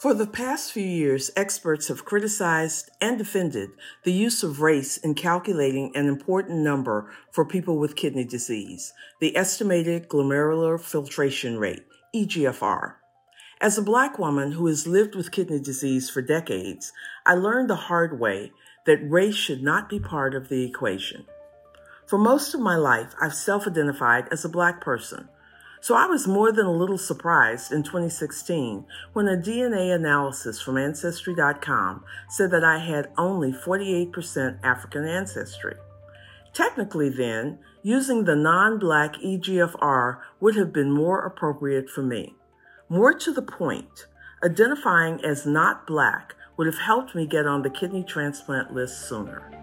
For the past few years, experts have criticized and defended the use of race in calculating an important number for people with kidney disease, the estimated glomerular filtration rate, EGFR. As a black woman who has lived with kidney disease for decades, I learned the hard way that race should not be part of the equation. For most of my life, I've self identified as a black person. So I was more than a little surprised in 2016 when a DNA analysis from Ancestry.com said that I had only 48% African ancestry. Technically, then, using the non black EGFR would have been more appropriate for me. More to the point, identifying as not black would have helped me get on the kidney transplant list sooner.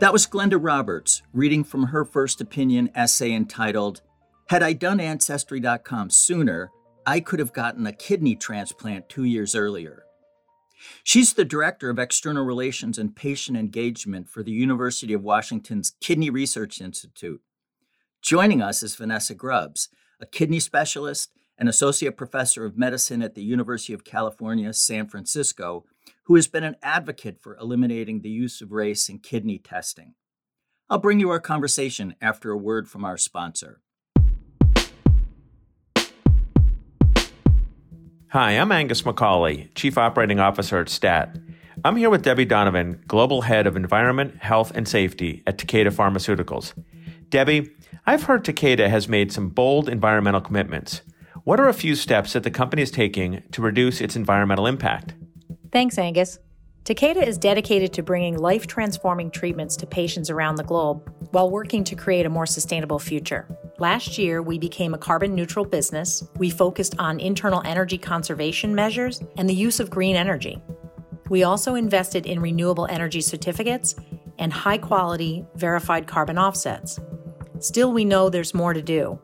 That was Glenda Roberts reading from her first opinion essay entitled, Had I Done Ancestry.com Sooner, I Could Have Gotten a Kidney Transplant Two Years Earlier. She's the Director of External Relations and Patient Engagement for the University of Washington's Kidney Research Institute. Joining us is Vanessa Grubbs, a kidney specialist and Associate Professor of Medicine at the University of California, San Francisco, who has been an advocate for eliminating the use of race in kidney testing. I'll bring you our conversation after a word from our sponsor. Hi, I'm Angus McCauley, Chief Operating Officer at STAT. I'm here with Debbie Donovan, Global Head of Environment, Health, and Safety at Takeda Pharmaceuticals. Debbie, I've heard Takeda has made some bold environmental commitments. What are a few steps that the company is taking to reduce its environmental impact? Thanks, Angus. Takeda is dedicated to bringing life transforming treatments to patients around the globe while working to create a more sustainable future. Last year, we became a carbon neutral business. We focused on internal energy conservation measures and the use of green energy. We also invested in renewable energy certificates and high quality verified carbon offsets. Still, we know there's more to do.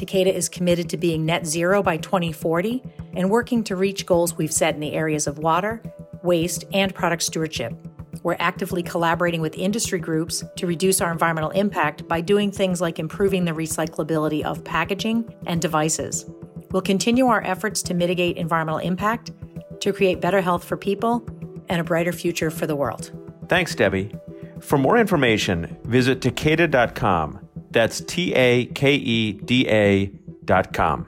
Takeda is committed to being net zero by 2040 and working to reach goals we've set in the areas of water, waste, and product stewardship. We're actively collaborating with industry groups to reduce our environmental impact by doing things like improving the recyclability of packaging and devices. We'll continue our efforts to mitigate environmental impact, to create better health for people, and a brighter future for the world. Thanks, Debbie. For more information, visit Takeda.com. That's T A K E D A dot com.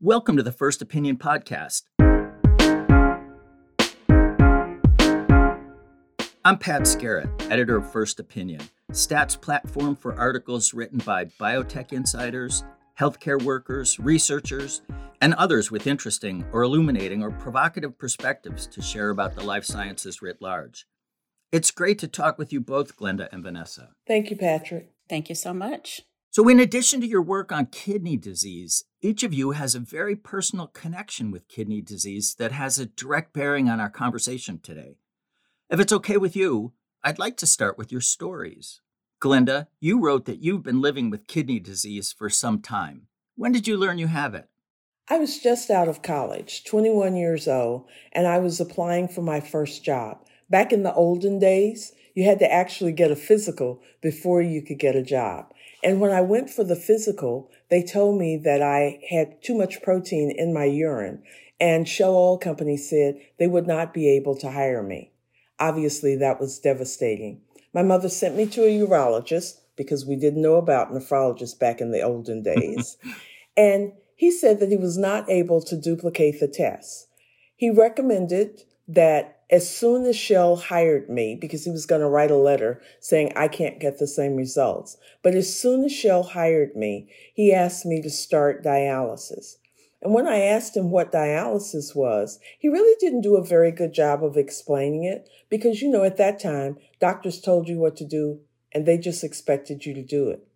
Welcome to the First Opinion Podcast. I'm Pat Skerrett, editor of First Opinion, Stat's platform for articles written by biotech insiders, healthcare workers, researchers, and others with interesting or illuminating or provocative perspectives to share about the life sciences writ large. It's great to talk with you both, Glenda and Vanessa. Thank you, Patrick. Thank you so much. So, in addition to your work on kidney disease, each of you has a very personal connection with kidney disease that has a direct bearing on our conversation today. If it's okay with you, I'd like to start with your stories. Glenda, you wrote that you've been living with kidney disease for some time. When did you learn you have it? I was just out of college, 21 years old, and I was applying for my first job. Back in the olden days, you had to actually get a physical before you could get a job. And when I went for the physical, they told me that I had too much protein in my urine, and Shell Oil Company said they would not be able to hire me. Obviously, that was devastating. My mother sent me to a urologist because we didn't know about nephrologists back in the olden days. and he said that he was not able to duplicate the test. He recommended that as soon as Shell hired me, because he was going to write a letter saying I can't get the same results, but as soon as Shell hired me, he asked me to start dialysis. And when I asked him what dialysis was, he really didn't do a very good job of explaining it because, you know, at that time, doctors told you what to do and they just expected you to do it.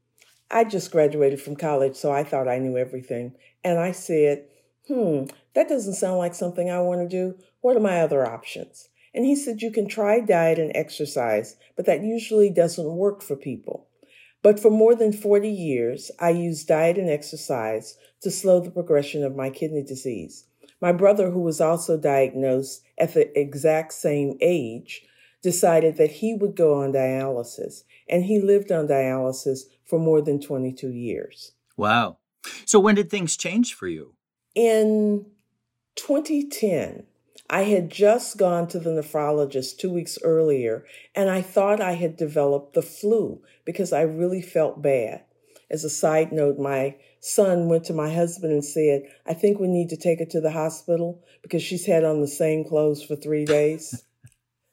I just graduated from college, so I thought I knew everything. And I said, hmm, that doesn't sound like something I want to do. What are my other options? And he said, you can try diet and exercise, but that usually doesn't work for people. But for more than 40 years, I used diet and exercise to slow the progression of my kidney disease. My brother, who was also diagnosed at the exact same age, decided that he would go on dialysis, and he lived on dialysis for more than 22 years. Wow. So, when did things change for you? In 2010, I had just gone to the nephrologist two weeks earlier, and I thought I had developed the flu because I really felt bad. As a side note, my son went to my husband and said, I think we need to take her to the hospital because she's had on the same clothes for three days.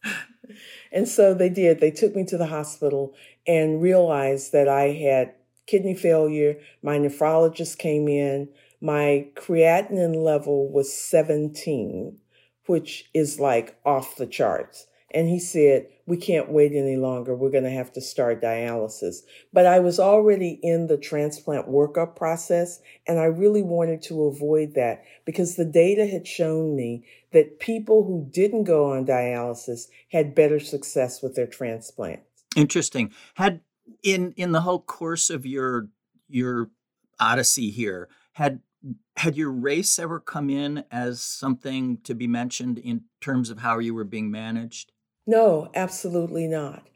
and so they did. They took me to the hospital and realized that I had kidney failure. My nephrologist came in. My creatinine level was 17, which is like off the charts. And he said, We can't wait any longer. We're going to have to start dialysis. But I was already in the transplant workup process, and I really wanted to avoid that because the data had shown me that people who didn't go on dialysis had better success with their transplant. Interesting. Had in in the whole course of your your odyssey here, had had your race ever come in as something to be mentioned in terms of how you were being managed? No, absolutely not.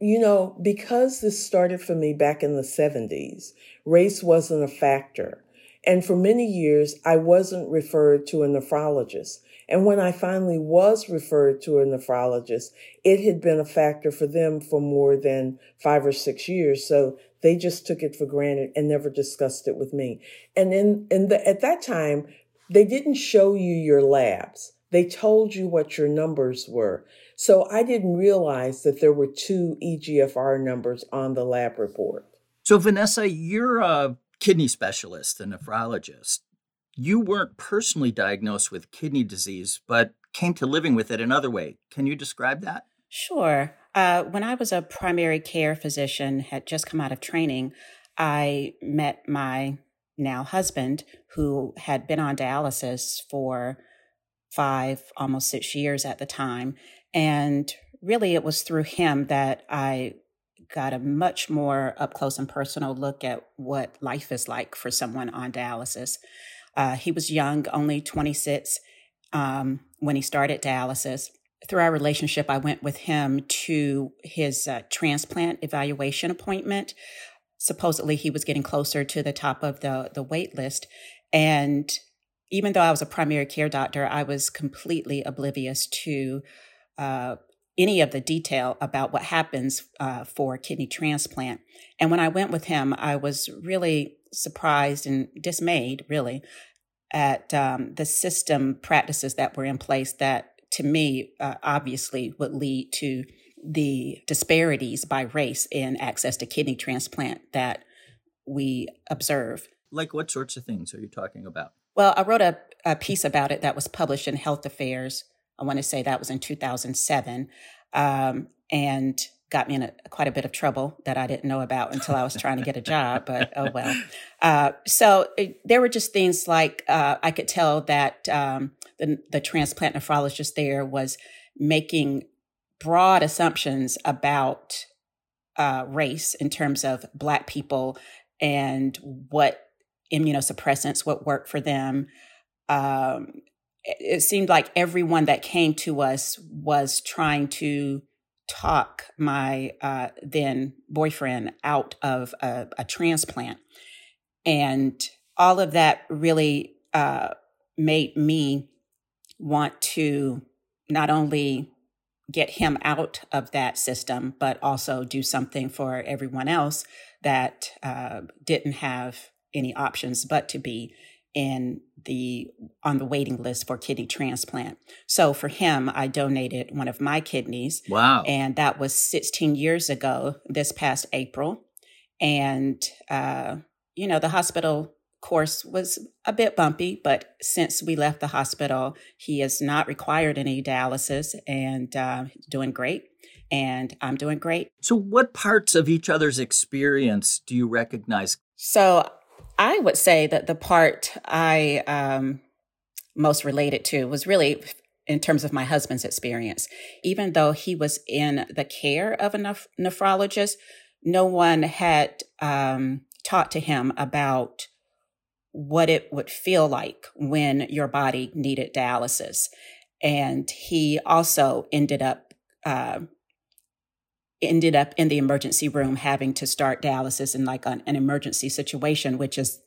You know, because this started for me back in the 70s, race wasn't a factor. And for many years, I wasn't referred to a nephrologist. And when I finally was referred to a nephrologist, it had been a factor for them for more than five or six years. So they just took it for granted and never discussed it with me. And in, in the, at that time, they didn't show you your labs. They told you what your numbers were. So I didn't realize that there were two EGFR numbers on the lab report. So, Vanessa, you're a kidney specialist, a nephrologist. You weren't personally diagnosed with kidney disease, but came to living with it another way. Can you describe that? Sure. Uh, when I was a primary care physician, had just come out of training, I met my now husband, who had been on dialysis for five, almost six years at the time. And really, it was through him that I got a much more up close and personal look at what life is like for someone on dialysis. Uh, he was young, only 26 um, when he started dialysis. Through our relationship, I went with him to his uh, transplant evaluation appointment. Supposedly, he was getting closer to the top of the, the wait list. And even though I was a primary care doctor, I was completely oblivious to uh, any of the detail about what happens uh, for kidney transplant. And when I went with him, I was really surprised and dismayed, really, at um, the system practices that were in place that, to me, uh, obviously would lead to the disparities by race in access to kidney transplant that we observe. Like what sorts of things are you talking about? Well, I wrote a, a piece about it that was published in Health Affairs I want to say that was in 2007, um, and got me in a, quite a bit of trouble that I didn't know about until I was trying to get a job. But oh well. Uh, so it, there were just things like uh, I could tell that um, the, the transplant nephrologist there was making broad assumptions about uh, race in terms of Black people and what immunosuppressants would work for them. Um, it seemed like everyone that came to us was trying to talk my uh, then boyfriend out of a, a, transplant. And all of that really uh, made me want to not only get him out of that system, but also do something for everyone else that uh, didn't have any options but to be in the on the waiting list for kidney transplant. So for him, I donated one of my kidneys. Wow. And that was 16 years ago this past April. And uh, you know, the hospital course was a bit bumpy, but since we left the hospital, he has not required any dialysis and uh, doing great. And I'm doing great. So, what parts of each other's experience do you recognize? So, I would say that the part I um, most related to was really in terms of my husband's experience. Even though he was in the care of a neph- nephrologist, no one had um, talked to him about what it would feel like when your body needed dialysis. And he also ended up uh, ended up in the emergency room having to start dialysis in like an, an emergency situation, which is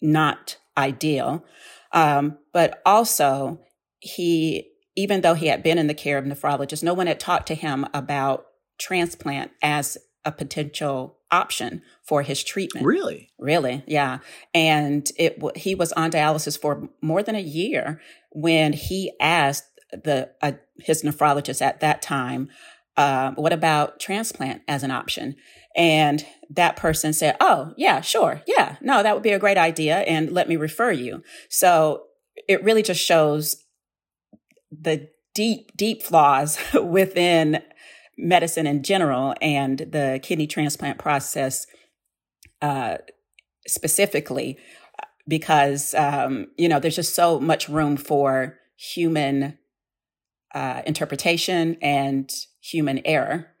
not ideal. Um, but also, he, even though he had been in the care of nephrologists, no one had talked to him about transplant as a potential option for his treatment. Really? Really, yeah. And it he was on dialysis for more than a year when he asked the uh, his nephrologist at that time, uh, "What about transplant as an option?" And that person said, Oh, yeah, sure. Yeah, no, that would be a great idea. And let me refer you. So it really just shows the deep, deep flaws within medicine in general and the kidney transplant process uh, specifically, because, um, you know, there's just so much room for human uh, interpretation and human error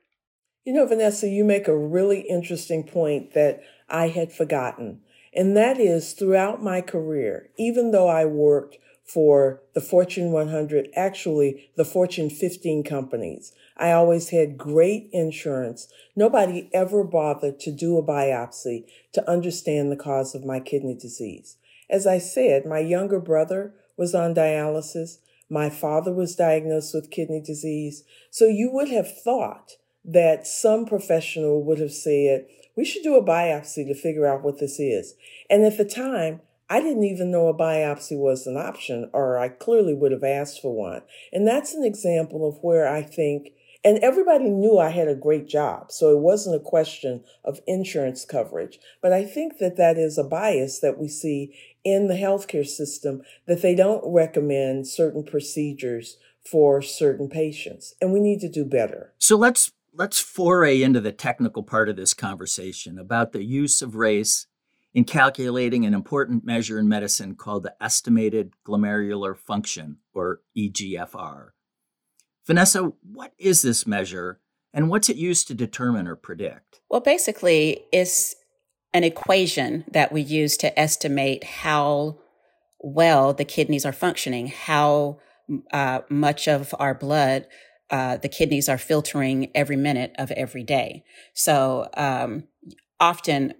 you know, Vanessa, you make a really interesting point that I had forgotten. And that is throughout my career, even though I worked for the Fortune 100, actually the Fortune 15 companies, I always had great insurance. Nobody ever bothered to do a biopsy to understand the cause of my kidney disease. As I said, my younger brother was on dialysis. My father was diagnosed with kidney disease. So you would have thought that some professional would have said, we should do a biopsy to figure out what this is. And at the time, I didn't even know a biopsy was an option, or I clearly would have asked for one. And that's an example of where I think, and everybody knew I had a great job, so it wasn't a question of insurance coverage. But I think that that is a bias that we see in the healthcare system that they don't recommend certain procedures for certain patients, and we need to do better. So let's let's foray into the technical part of this conversation about the use of race in calculating an important measure in medicine called the estimated glomerular function, or EGFR. Vanessa, what is this measure and what's it used to determine or predict? Well, basically, it's an equation that we use to estimate how well the kidneys are functioning, how uh, much of our blood uh, the kidneys are filtering every minute of every day. So um, often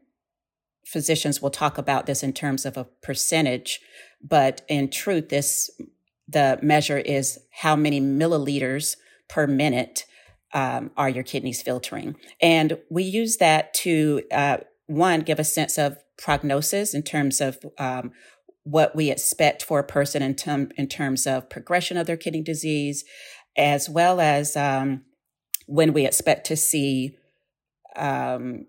physicians will talk about this in terms of a percentage, but in truth, this the measure is how many milliliters per minute um, are your kidneys filtering, and we use that to uh, one give a sense of prognosis in terms of um, what we expect for a person in, term, in terms of progression of their kidney disease, as well as um, when we expect to see um,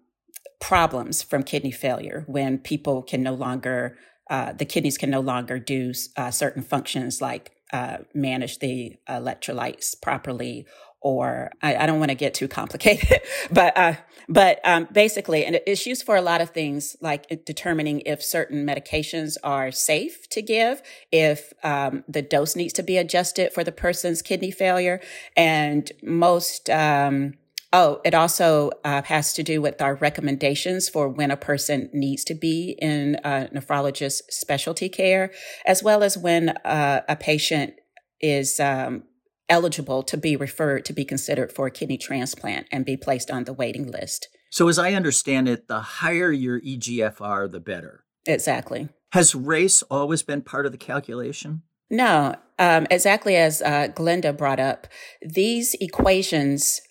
problems from kidney failure, when people can no longer, uh, the kidneys can no longer do uh, certain functions like uh, manage the electrolytes properly or I, I don't want to get too complicated, but uh, but um, basically, and it's used for a lot of things, like determining if certain medications are safe to give, if um, the dose needs to be adjusted for the person's kidney failure, and most. Um, oh, it also uh, has to do with our recommendations for when a person needs to be in a nephrologist specialty care, as well as when uh, a patient is um, eligible to be referred to be considered for a kidney transplant and be placed on the waiting list. So, as I understand it, the higher your EGFR, the better. Exactly. Has race always been part of the calculation? No, um, exactly as uh, Glenda brought up, these equations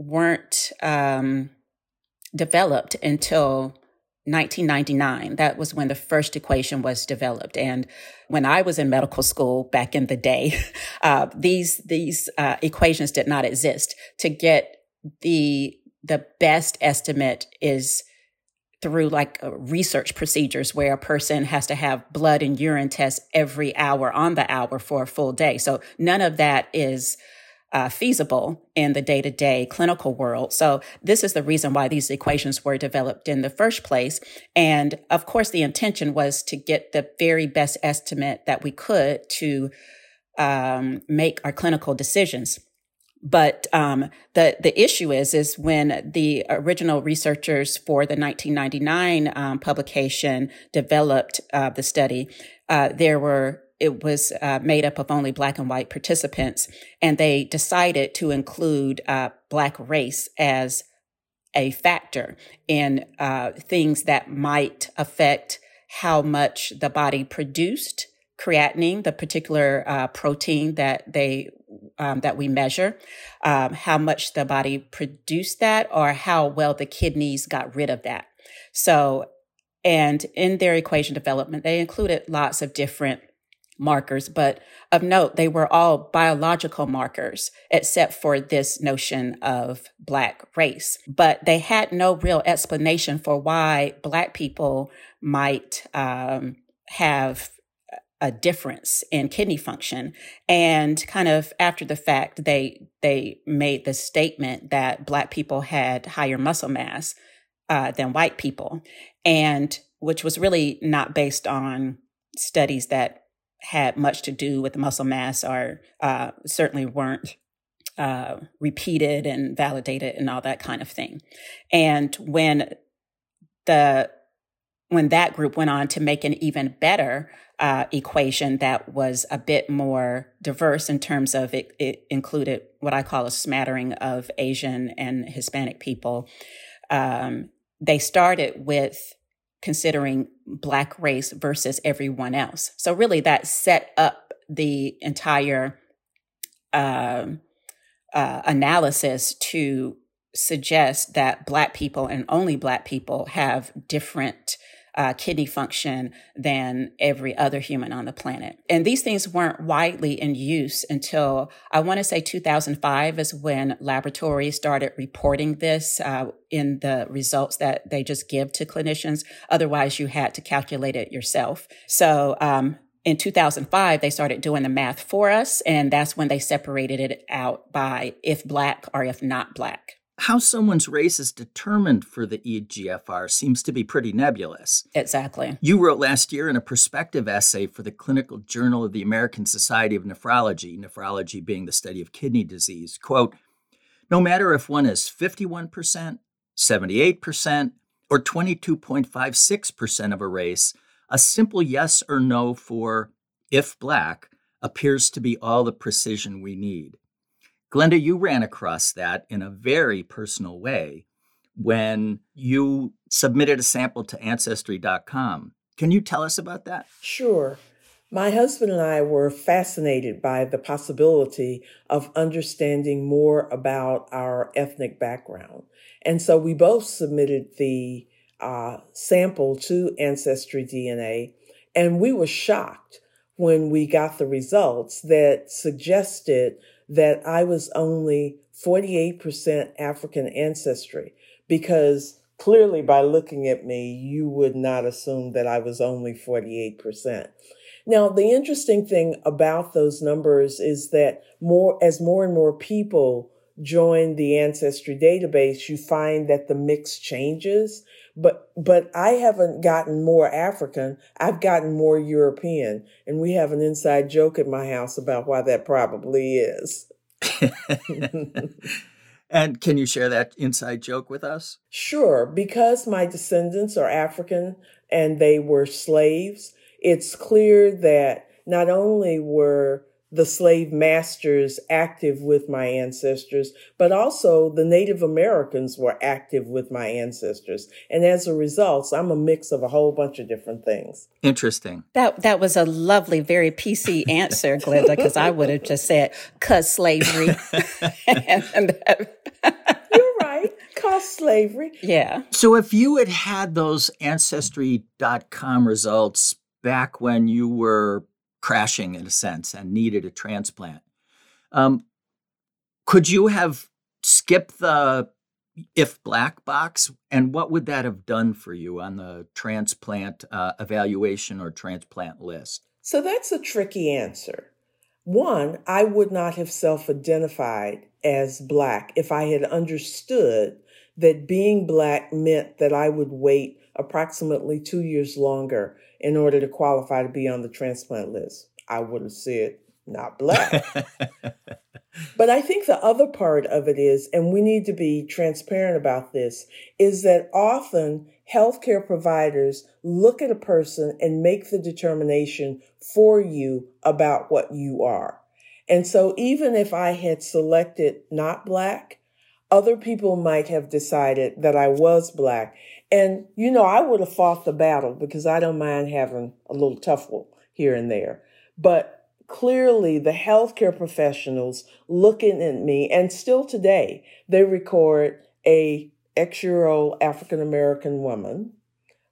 weren't um, developed until 1999. That was when the first equation was developed. And when I was in medical school back in the day, uh, these these uh, equations did not exist. To get the the best estimate is through like uh, research procedures where a person has to have blood and urine tests every hour on the hour for a full day. So none of that is uh, feasible in the day to day clinical world. So this is the reason why these equations were developed in the first place. And of course, the intention was to get the very best estimate that we could to um, make our clinical decisions. But um, the the issue is is when the original researchers for the 1999 um, publication developed uh, the study, uh, there were it was uh, made up of only black and white participants, and they decided to include uh, black race as a factor in uh, things that might affect how much the body produced creatinine, the particular uh, protein that they um, that we measure, um, how much the body produced that, or how well the kidneys got rid of that. So, and in their equation development, they included lots of different markers, but of note, they were all biological markers, except for this notion of Black race. But they had no real explanation for why Black people might um, have a difference in kidney function and kind of after the fact they they made the statement that black people had higher muscle mass uh, than white people and which was really not based on studies that had much to do with muscle mass or uh, certainly weren't uh, repeated and validated and all that kind of thing and when the when that group went on to make an even better uh, equation that was a bit more diverse in terms of it, it, included what I call a smattering of Asian and Hispanic people. Um, they started with considering Black race versus everyone else. So, really, that set up the entire uh, uh, analysis to suggest that Black people and only Black people have different uh, kidney function than every other human on the planet. And these things weren't widely in use until I want to say 2005 is when laboratories started reporting this uh, in the results that they just give to clinicians. Otherwise, you had to calculate it yourself. So, um, in 2005, they started doing the math for us, and that's when they separated it out by if black or if not black how someone's race is determined for the EGFR seems to be pretty nebulous. Exactly. You wrote last year in a perspective essay for the Clinical Journal of the American Society of Nephrology, nephrology being the study of kidney disease, quote, no matter if one is 51%, 78%, or 22.56% of a race, a simple yes or no for if black appears to be all the precision we need. Glenda, you ran across that in a very personal way when you submitted a sample to Ancestry.com. Can you tell us about that? Sure. My husband and I were fascinated by the possibility of understanding more about our ethnic background. And so we both submitted the uh, sample to Ancestry DNA, and we were shocked when we got the results that suggested that I was only 48% African ancestry because clearly by looking at me, you would not assume that I was only 48%. Now, the interesting thing about those numbers is that more, as more and more people join the ancestry database, you find that the mix changes. But, but I haven't gotten more African. I've gotten more European. And we have an inside joke at my house about why that probably is. and can you share that inside joke with us? Sure. Because my descendants are African and they were slaves, it's clear that not only were the slave masters active with my ancestors, but also the Native Americans were active with my ancestors. And as a result, I'm a mix of a whole bunch of different things. Interesting. That that was a lovely, very PC answer, Glenda, because I would have just said, cause slavery. and, and You're right. Cause slavery. Yeah. So if you had had those ancestry.com results back when you were crashing in a sense and needed a transplant. Um, could you have skipped the if black box and what would that have done for you on the transplant uh, evaluation or transplant list? So that's a tricky answer. One, I would not have self identified as black if I had understood that being black meant that I would wait approximately two years longer in order to qualify to be on the transplant list. I would have said not black. But I think the other part of it is, and we need to be transparent about this, is that often healthcare providers look at a person and make the determination for you about what you are. And so even if I had selected not black, other people might have decided that I was black. And, you know, I would have fought the battle because I don't mind having a little tuffle here and there. But clearly, the healthcare professionals looking at me, and still today, they record a X year old African American woman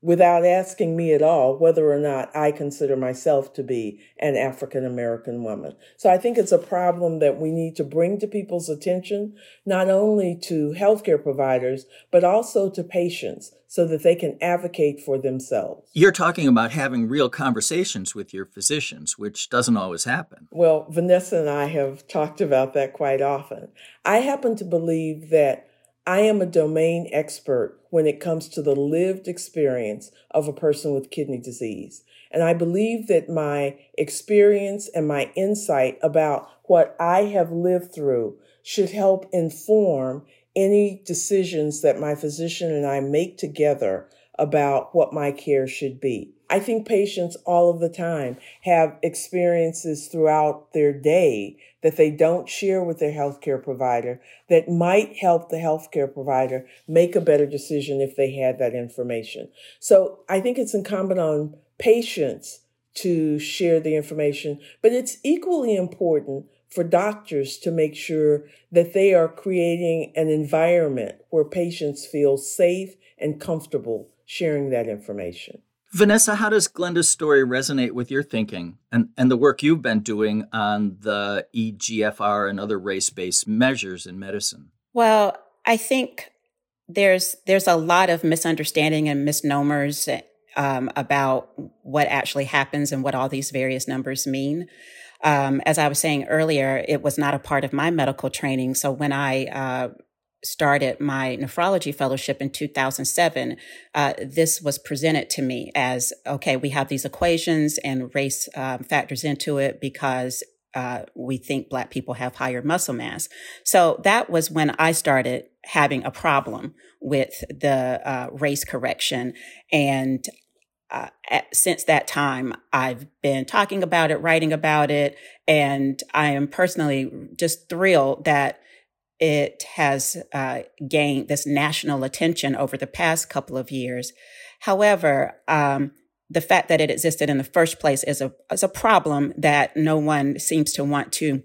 without asking me at all whether or not I consider myself to be an African American woman. So I think it's a problem that we need to bring to people's attention, not only to healthcare providers, but also to patients so that they can advocate for themselves. You're talking about having real conversations with your physicians, which doesn't always happen. Well, Vanessa and I have talked about that quite often. I happen to believe that I am a domain expert when it comes to the lived experience of a person with kidney disease. And I believe that my experience and my insight about what I have lived through should help inform any decisions that my physician and I make together about what my care should be. I think patients all of the time have experiences throughout their day that they don't share with their healthcare provider that might help the healthcare provider make a better decision if they had that information. So I think it's incumbent on patients to share the information, but it's equally important for doctors to make sure that they are creating an environment where patients feel safe and comfortable sharing that information. Vanessa, how does Glenda's story resonate with your thinking and, and the work you've been doing on the EGFR and other race based measures in medicine? Well, I think there's there's a lot of misunderstanding and misnomers um, about what actually happens and what all these various numbers mean. Um, as I was saying earlier, it was not a part of my medical training. So when I uh, started my nephrology fellowship in 2007, uh, this was presented to me as okay, we have these equations and race um, factors into it because uh, we think Black people have higher muscle mass. So that was when I started having a problem with the uh, race correction. And uh, at, since that time, I've been talking about it, writing about it, and I am personally just thrilled that it has uh, gained this national attention over the past couple of years. However, um, the fact that it existed in the first place is a is a problem that no one seems to want to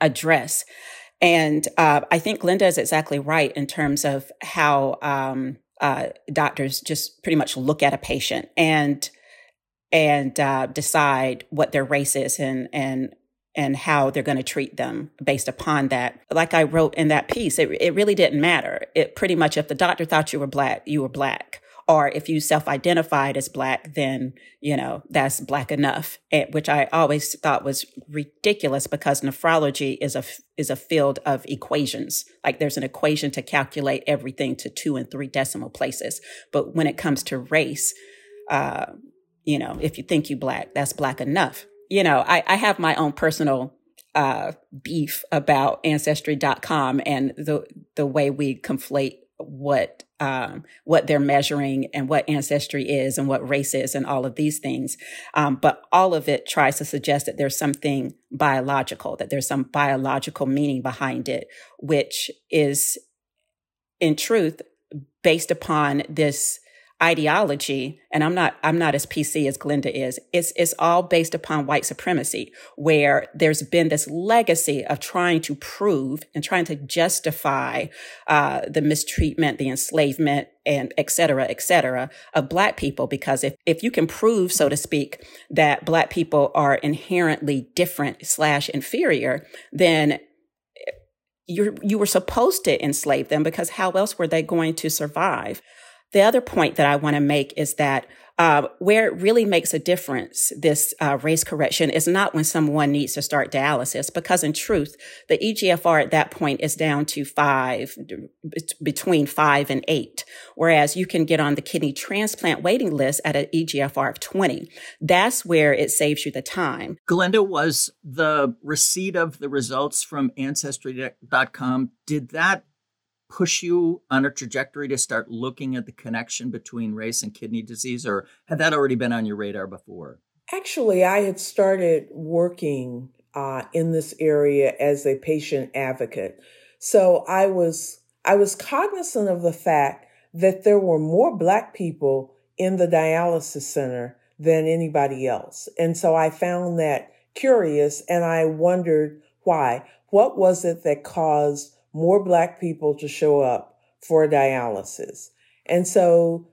address. And uh, I think Glenda is exactly right in terms of how um, uh, doctors just pretty much look at a patient and and uh, decide what their race is and and and how they're going to treat them based upon that. Like I wrote in that piece, it, it really didn't matter. It pretty much, if the doctor thought you were black, you were black. Or if you self identified as black, then, you know, that's black enough, which I always thought was ridiculous because nephrology is a, is a field of equations. Like there's an equation to calculate everything to two and three decimal places. But when it comes to race, uh, you know, if you think you black, that's black enough you know, I, I have my own personal uh, beef about ancestry.com and the the way we conflate what um, what they're measuring and what ancestry is and what race is and all of these things. Um, but all of it tries to suggest that there's something biological, that there's some biological meaning behind it, which is in truth based upon this ideology, and I'm not, I'm not as PC as Glenda is. It's, it's all based upon white supremacy, where there's been this legacy of trying to prove and trying to justify, uh, the mistreatment, the enslavement, and et cetera, et cetera, of black people. Because if, if you can prove, so to speak, that black people are inherently different slash inferior, then you you were supposed to enslave them because how else were they going to survive? The other point that I want to make is that uh, where it really makes a difference, this uh, race correction is not when someone needs to start dialysis, because in truth, the EGFR at that point is down to five, between five and eight, whereas you can get on the kidney transplant waiting list at an EGFR of 20. That's where it saves you the time. Glenda, was the receipt of the results from Ancestry.com, did that push you on a trajectory to start looking at the connection between race and kidney disease, or had that already been on your radar before? Actually, I had started working uh, in this area as a patient advocate, so I was I was cognizant of the fact that there were more Black people in the dialysis center than anybody else, and so I found that curious, and I wondered why. What was it that caused more Black people to show up for dialysis. And so,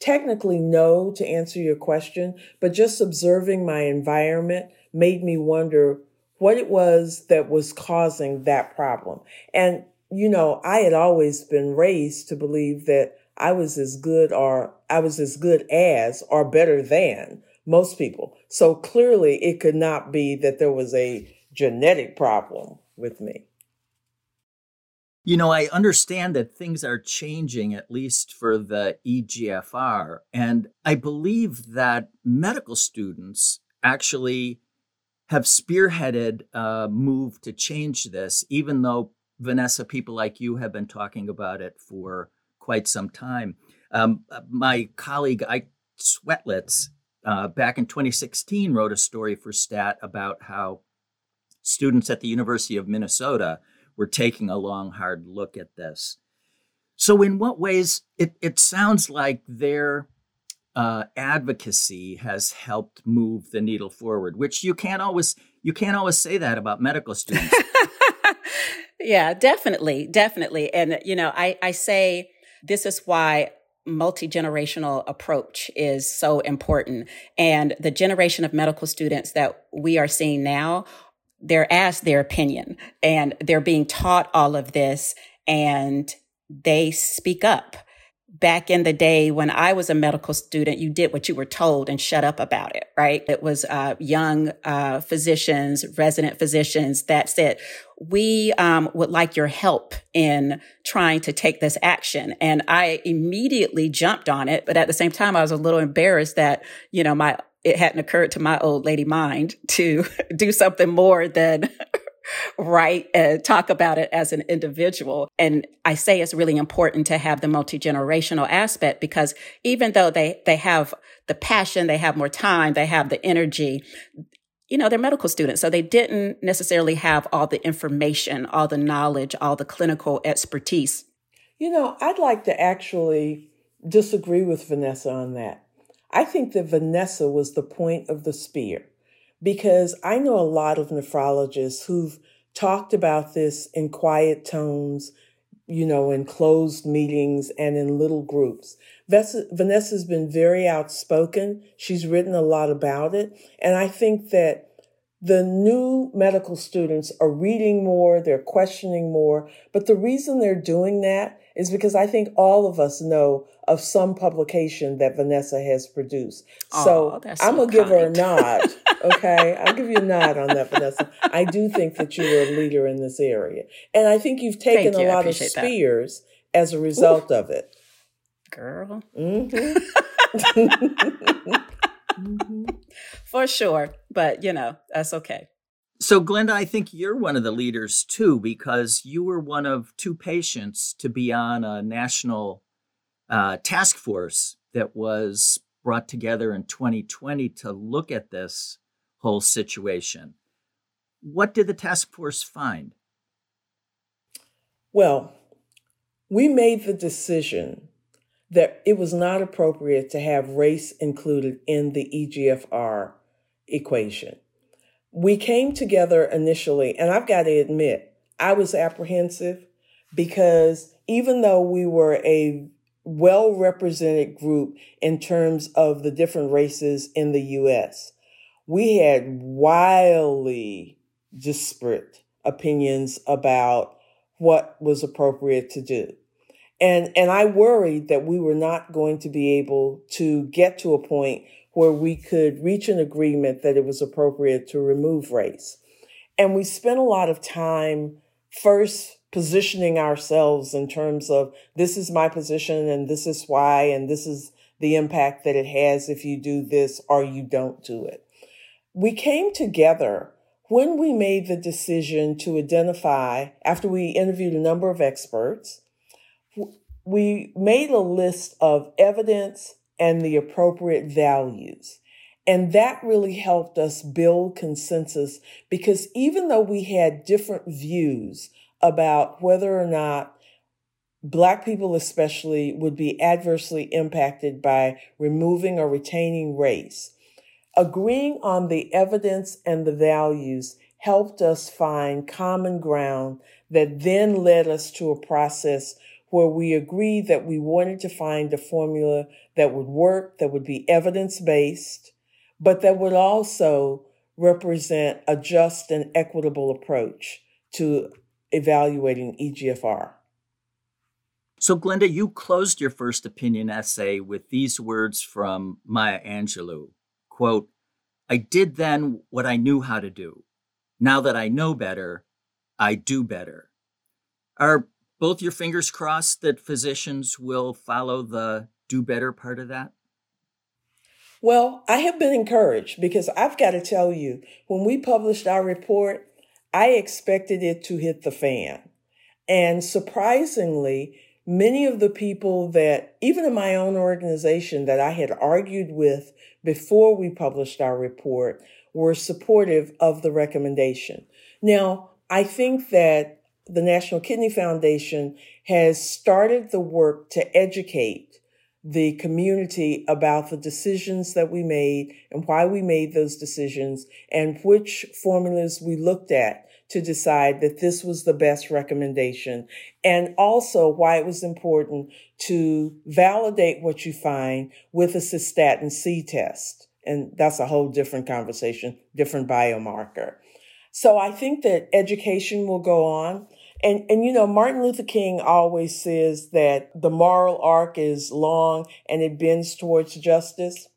technically, no to answer your question, but just observing my environment made me wonder what it was that was causing that problem. And, you know, I had always been raised to believe that I was as good or I was as good as or better than most people. So clearly it could not be that there was a genetic problem with me. You know, I understand that things are changing, at least for the EGFR. And I believe that medical students actually have spearheaded a move to change this, even though, Vanessa, people like you have been talking about it for quite some time. Um, my colleague, Ike Swetlitz, uh, back in 2016, wrote a story for STAT about how students at the University of Minnesota we're taking a long, hard look at this. So, in what ways it, it sounds like their uh, advocacy has helped move the needle forward, which you can't always you can't always say that about medical students. yeah, definitely, definitely, and you know, I I say this is why multi-generational approach is so important and the generation of medical students that we are seeing now they're asked their opinion and they're being taught all of this and they speak up. Back in the day when I was a medical student, you did what you were told and shut up about it, right? It was uh, young uh, physicians, resident physicians that said, we um, would like your help in trying to take this action. And I immediately jumped on it. But at the same time, I was a little embarrassed that, you know, my it hadn't occurred to my old lady mind to do something more than write and talk about it as an individual. And I say it's really important to have the multi-generational aspect because even though they, they have the passion, they have more time, they have the energy, you know, they're medical students. So they didn't necessarily have all the information, all the knowledge, all the clinical expertise. You know, I'd like to actually disagree with Vanessa on that. I think that Vanessa was the point of the spear because I know a lot of nephrologists who've talked about this in quiet tones, you know, in closed meetings and in little groups. Vanessa's been very outspoken. She's written a lot about it. And I think that the new medical students are reading more, they're questioning more. But the reason they're doing that is because I think all of us know of some publication that Vanessa has produced. So, oh, I'm going to give her a nod. Okay. I'll give you a nod on that, Vanessa. I do think that you were a leader in this area. And I think you've taken you. a lot of spears that. as a result Ooh. of it. Girl. Mm-hmm. mm-hmm. For sure. But, you know, that's okay. So, Glenda, I think you're one of the leaders too, because you were one of two patients to be on a national uh, task force that was brought together in 2020 to look at this whole situation. What did the task force find? Well, we made the decision that it was not appropriate to have race included in the EGFR equation we came together initially, and I've got to admit, I was apprehensive because even though we were a well represented group in terms of the different races in the US, we had wildly disparate opinions about what was appropriate to do. And, and I worried that we were not going to be able to get to a point where we could reach an agreement that it was appropriate to remove race. And we spent a lot of time first positioning ourselves in terms of this is my position and this is why and this is the impact that it has if you do this or you don't do it. We came together when we made the decision to identify, after we interviewed a number of experts, we made a list of evidence and the appropriate values. And that really helped us build consensus because even though we had different views about whether or not Black people, especially, would be adversely impacted by removing or retaining race, agreeing on the evidence and the values helped us find common ground that then led us to a process where we agreed that we wanted to find a formula that would work, that would be evidence based, but that would also represent a just and equitable approach to evaluating EGFR. So, Glenda, you closed your first opinion essay with these words from Maya Angelou quote, I did then what I knew how to do. Now that I know better, I do better. Are both your fingers crossed that physicians will follow the do better part of that? Well, I have been encouraged because I've got to tell you, when we published our report, I expected it to hit the fan. And surprisingly, many of the people that, even in my own organization, that I had argued with before we published our report were supportive of the recommendation. Now, I think that the National Kidney Foundation has started the work to educate the community about the decisions that we made and why we made those decisions and which formulas we looked at to decide that this was the best recommendation and also why it was important to validate what you find with a cystatin C test. And that's a whole different conversation, different biomarker. So I think that education will go on. And, and you know, Martin Luther King always says that the moral arc is long and it bends towards justice.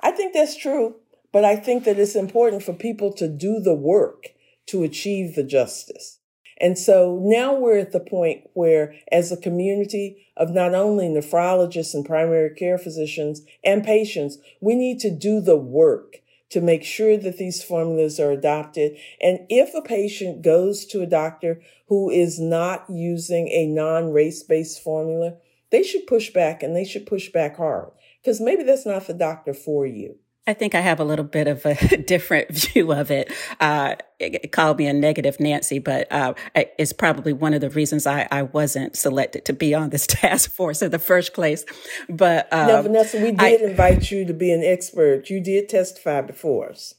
I think that's true, but I think that it's important for people to do the work to achieve the justice. And so now we're at the point where, as a community of not only nephrologists and primary care physicians and patients, we need to do the work to make sure that these formulas are adopted. And if a patient goes to a doctor who is not using a non race based formula, they should push back and they should push back hard because maybe that's not the doctor for you. I think I have a little bit of a different view of it. Uh, it called me a negative Nancy, but uh, it's probably one of the reasons I, I, wasn't selected to be on this task force in the first place. But um, now, Vanessa, we did I, invite you to be an expert. You did testify before us.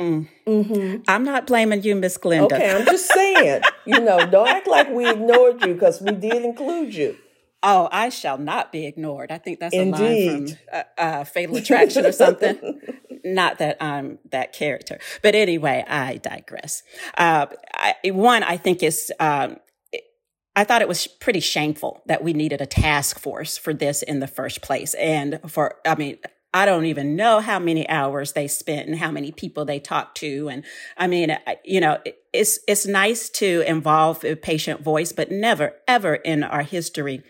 Mm. Mm-hmm. I'm not blaming you, Miss Glenda. Okay, I'm just saying. you know, don't act like we ignored you because we did include you. Oh, I shall not be ignored. I think that's Indeed. a line from uh, uh, Fatal Attraction or something. not that I'm that character, but anyway, I digress. Uh, I, one, I think is. Um, I thought it was pretty shameful that we needed a task force for this in the first place. And for, I mean, I don't even know how many hours they spent and how many people they talked to. And I mean, you know, it's, it's nice to involve a patient voice, but never, ever in our history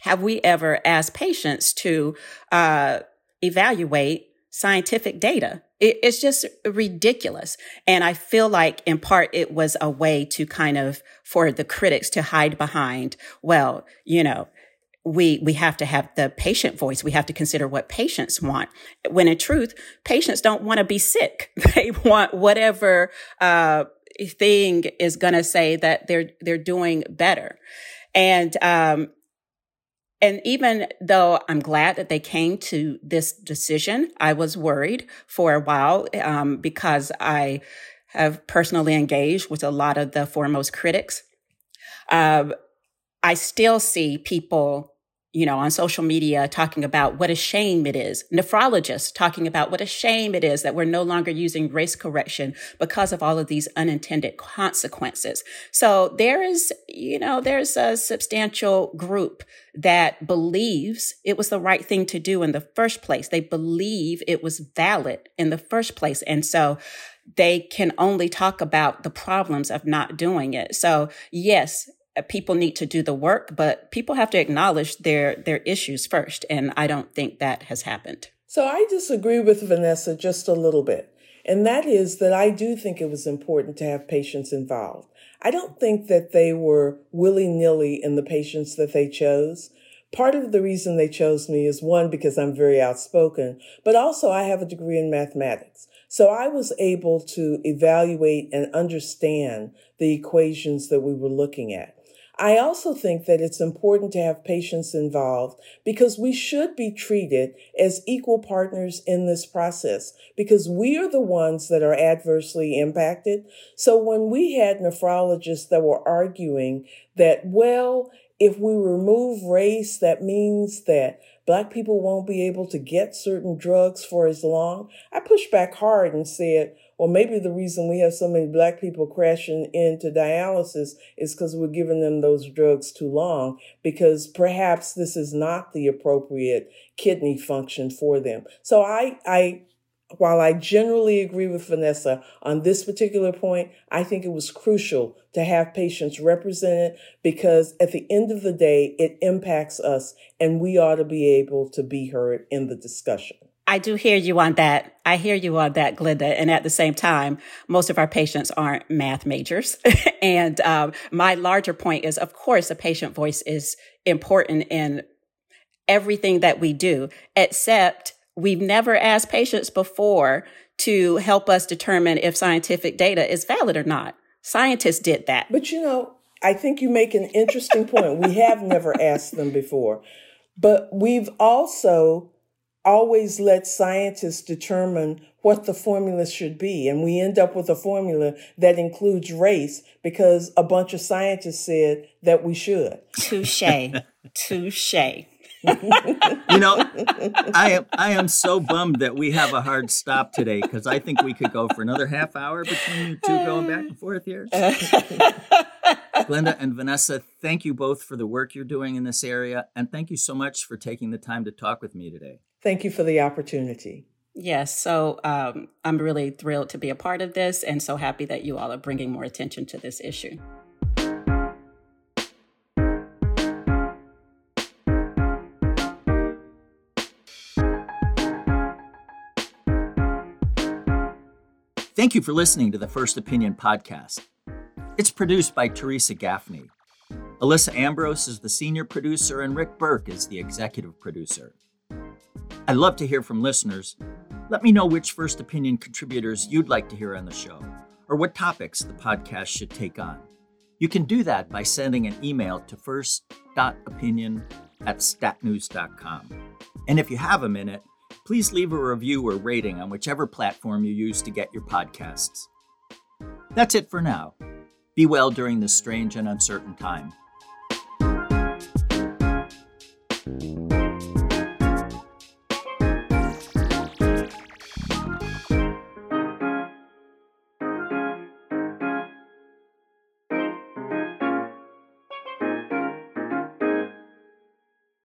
have we ever asked patients to uh, evaluate scientific data? It, it's just ridiculous. And I feel like in part it was a way to kind of, for the critics to hide behind, well, you know, we we have to have the patient voice we have to consider what patients want when in truth patients don't want to be sick they want whatever uh, thing is going to say that they're they're doing better and um, and even though I'm glad that they came to this decision, I was worried for a while um, because I have personally engaged with a lot of the foremost critics. Uh, I still see people you know, on social media talking about what a shame it is. Nephrologists talking about what a shame it is that we're no longer using race correction because of all of these unintended consequences. So there is, you know, there's a substantial group that believes it was the right thing to do in the first place. They believe it was valid in the first place. And so they can only talk about the problems of not doing it. So yes, people need to do the work, but people have to acknowledge their their issues first, and I don't think that has happened. So I disagree with Vanessa just a little bit. And that is that I do think it was important to have patients involved. I don't think that they were willy nilly in the patients that they chose. Part of the reason they chose me is one, because I'm very outspoken, but also I have a degree in mathematics. So I was able to evaluate and understand the equations that we were looking at. I also think that it's important to have patients involved because we should be treated as equal partners in this process because we are the ones that are adversely impacted. So when we had nephrologists that were arguing that, well, if we remove race, that means that black people won't be able to get certain drugs for as long. I pushed back hard and said, or maybe the reason we have so many black people crashing into dialysis is because we're giving them those drugs too long, because perhaps this is not the appropriate kidney function for them. So I, I, while I generally agree with Vanessa on this particular point, I think it was crucial to have patients represented because at the end of the day, it impacts us and we ought to be able to be heard in the discussion. I do hear you on that. I hear you on that, Glenda. And at the same time, most of our patients aren't math majors. and um, my larger point is, of course, a patient voice is important in everything that we do, except we've never asked patients before to help us determine if scientific data is valid or not. Scientists did that. But you know, I think you make an interesting point. We have never asked them before, but we've also always let scientists determine what the formula should be. And we end up with a formula that includes race because a bunch of scientists said that we should. Touche. Touche. you know, I am I am so bummed that we have a hard stop today because I think we could go for another half hour between you two going back and forth here. Glenda and Vanessa, thank you both for the work you're doing in this area, and thank you so much for taking the time to talk with me today. Thank you for the opportunity. Yes, so um, I'm really thrilled to be a part of this and so happy that you all are bringing more attention to this issue. Thank you for listening to the First Opinion podcast. It's produced by Teresa Gaffney. Alyssa Ambrose is the senior producer, and Rick Berke is the executive producer. I'd love to hear from listeners. Let me know which First Opinion contributors you'd like to hear on the show, or what topics the podcast should take on. You can do that by sending an email to first.opinion at statnews.com. And if you have a minute, please leave a review or rating on whichever platform you use to get your podcasts. That's it for now. Be well during this strange and uncertain time.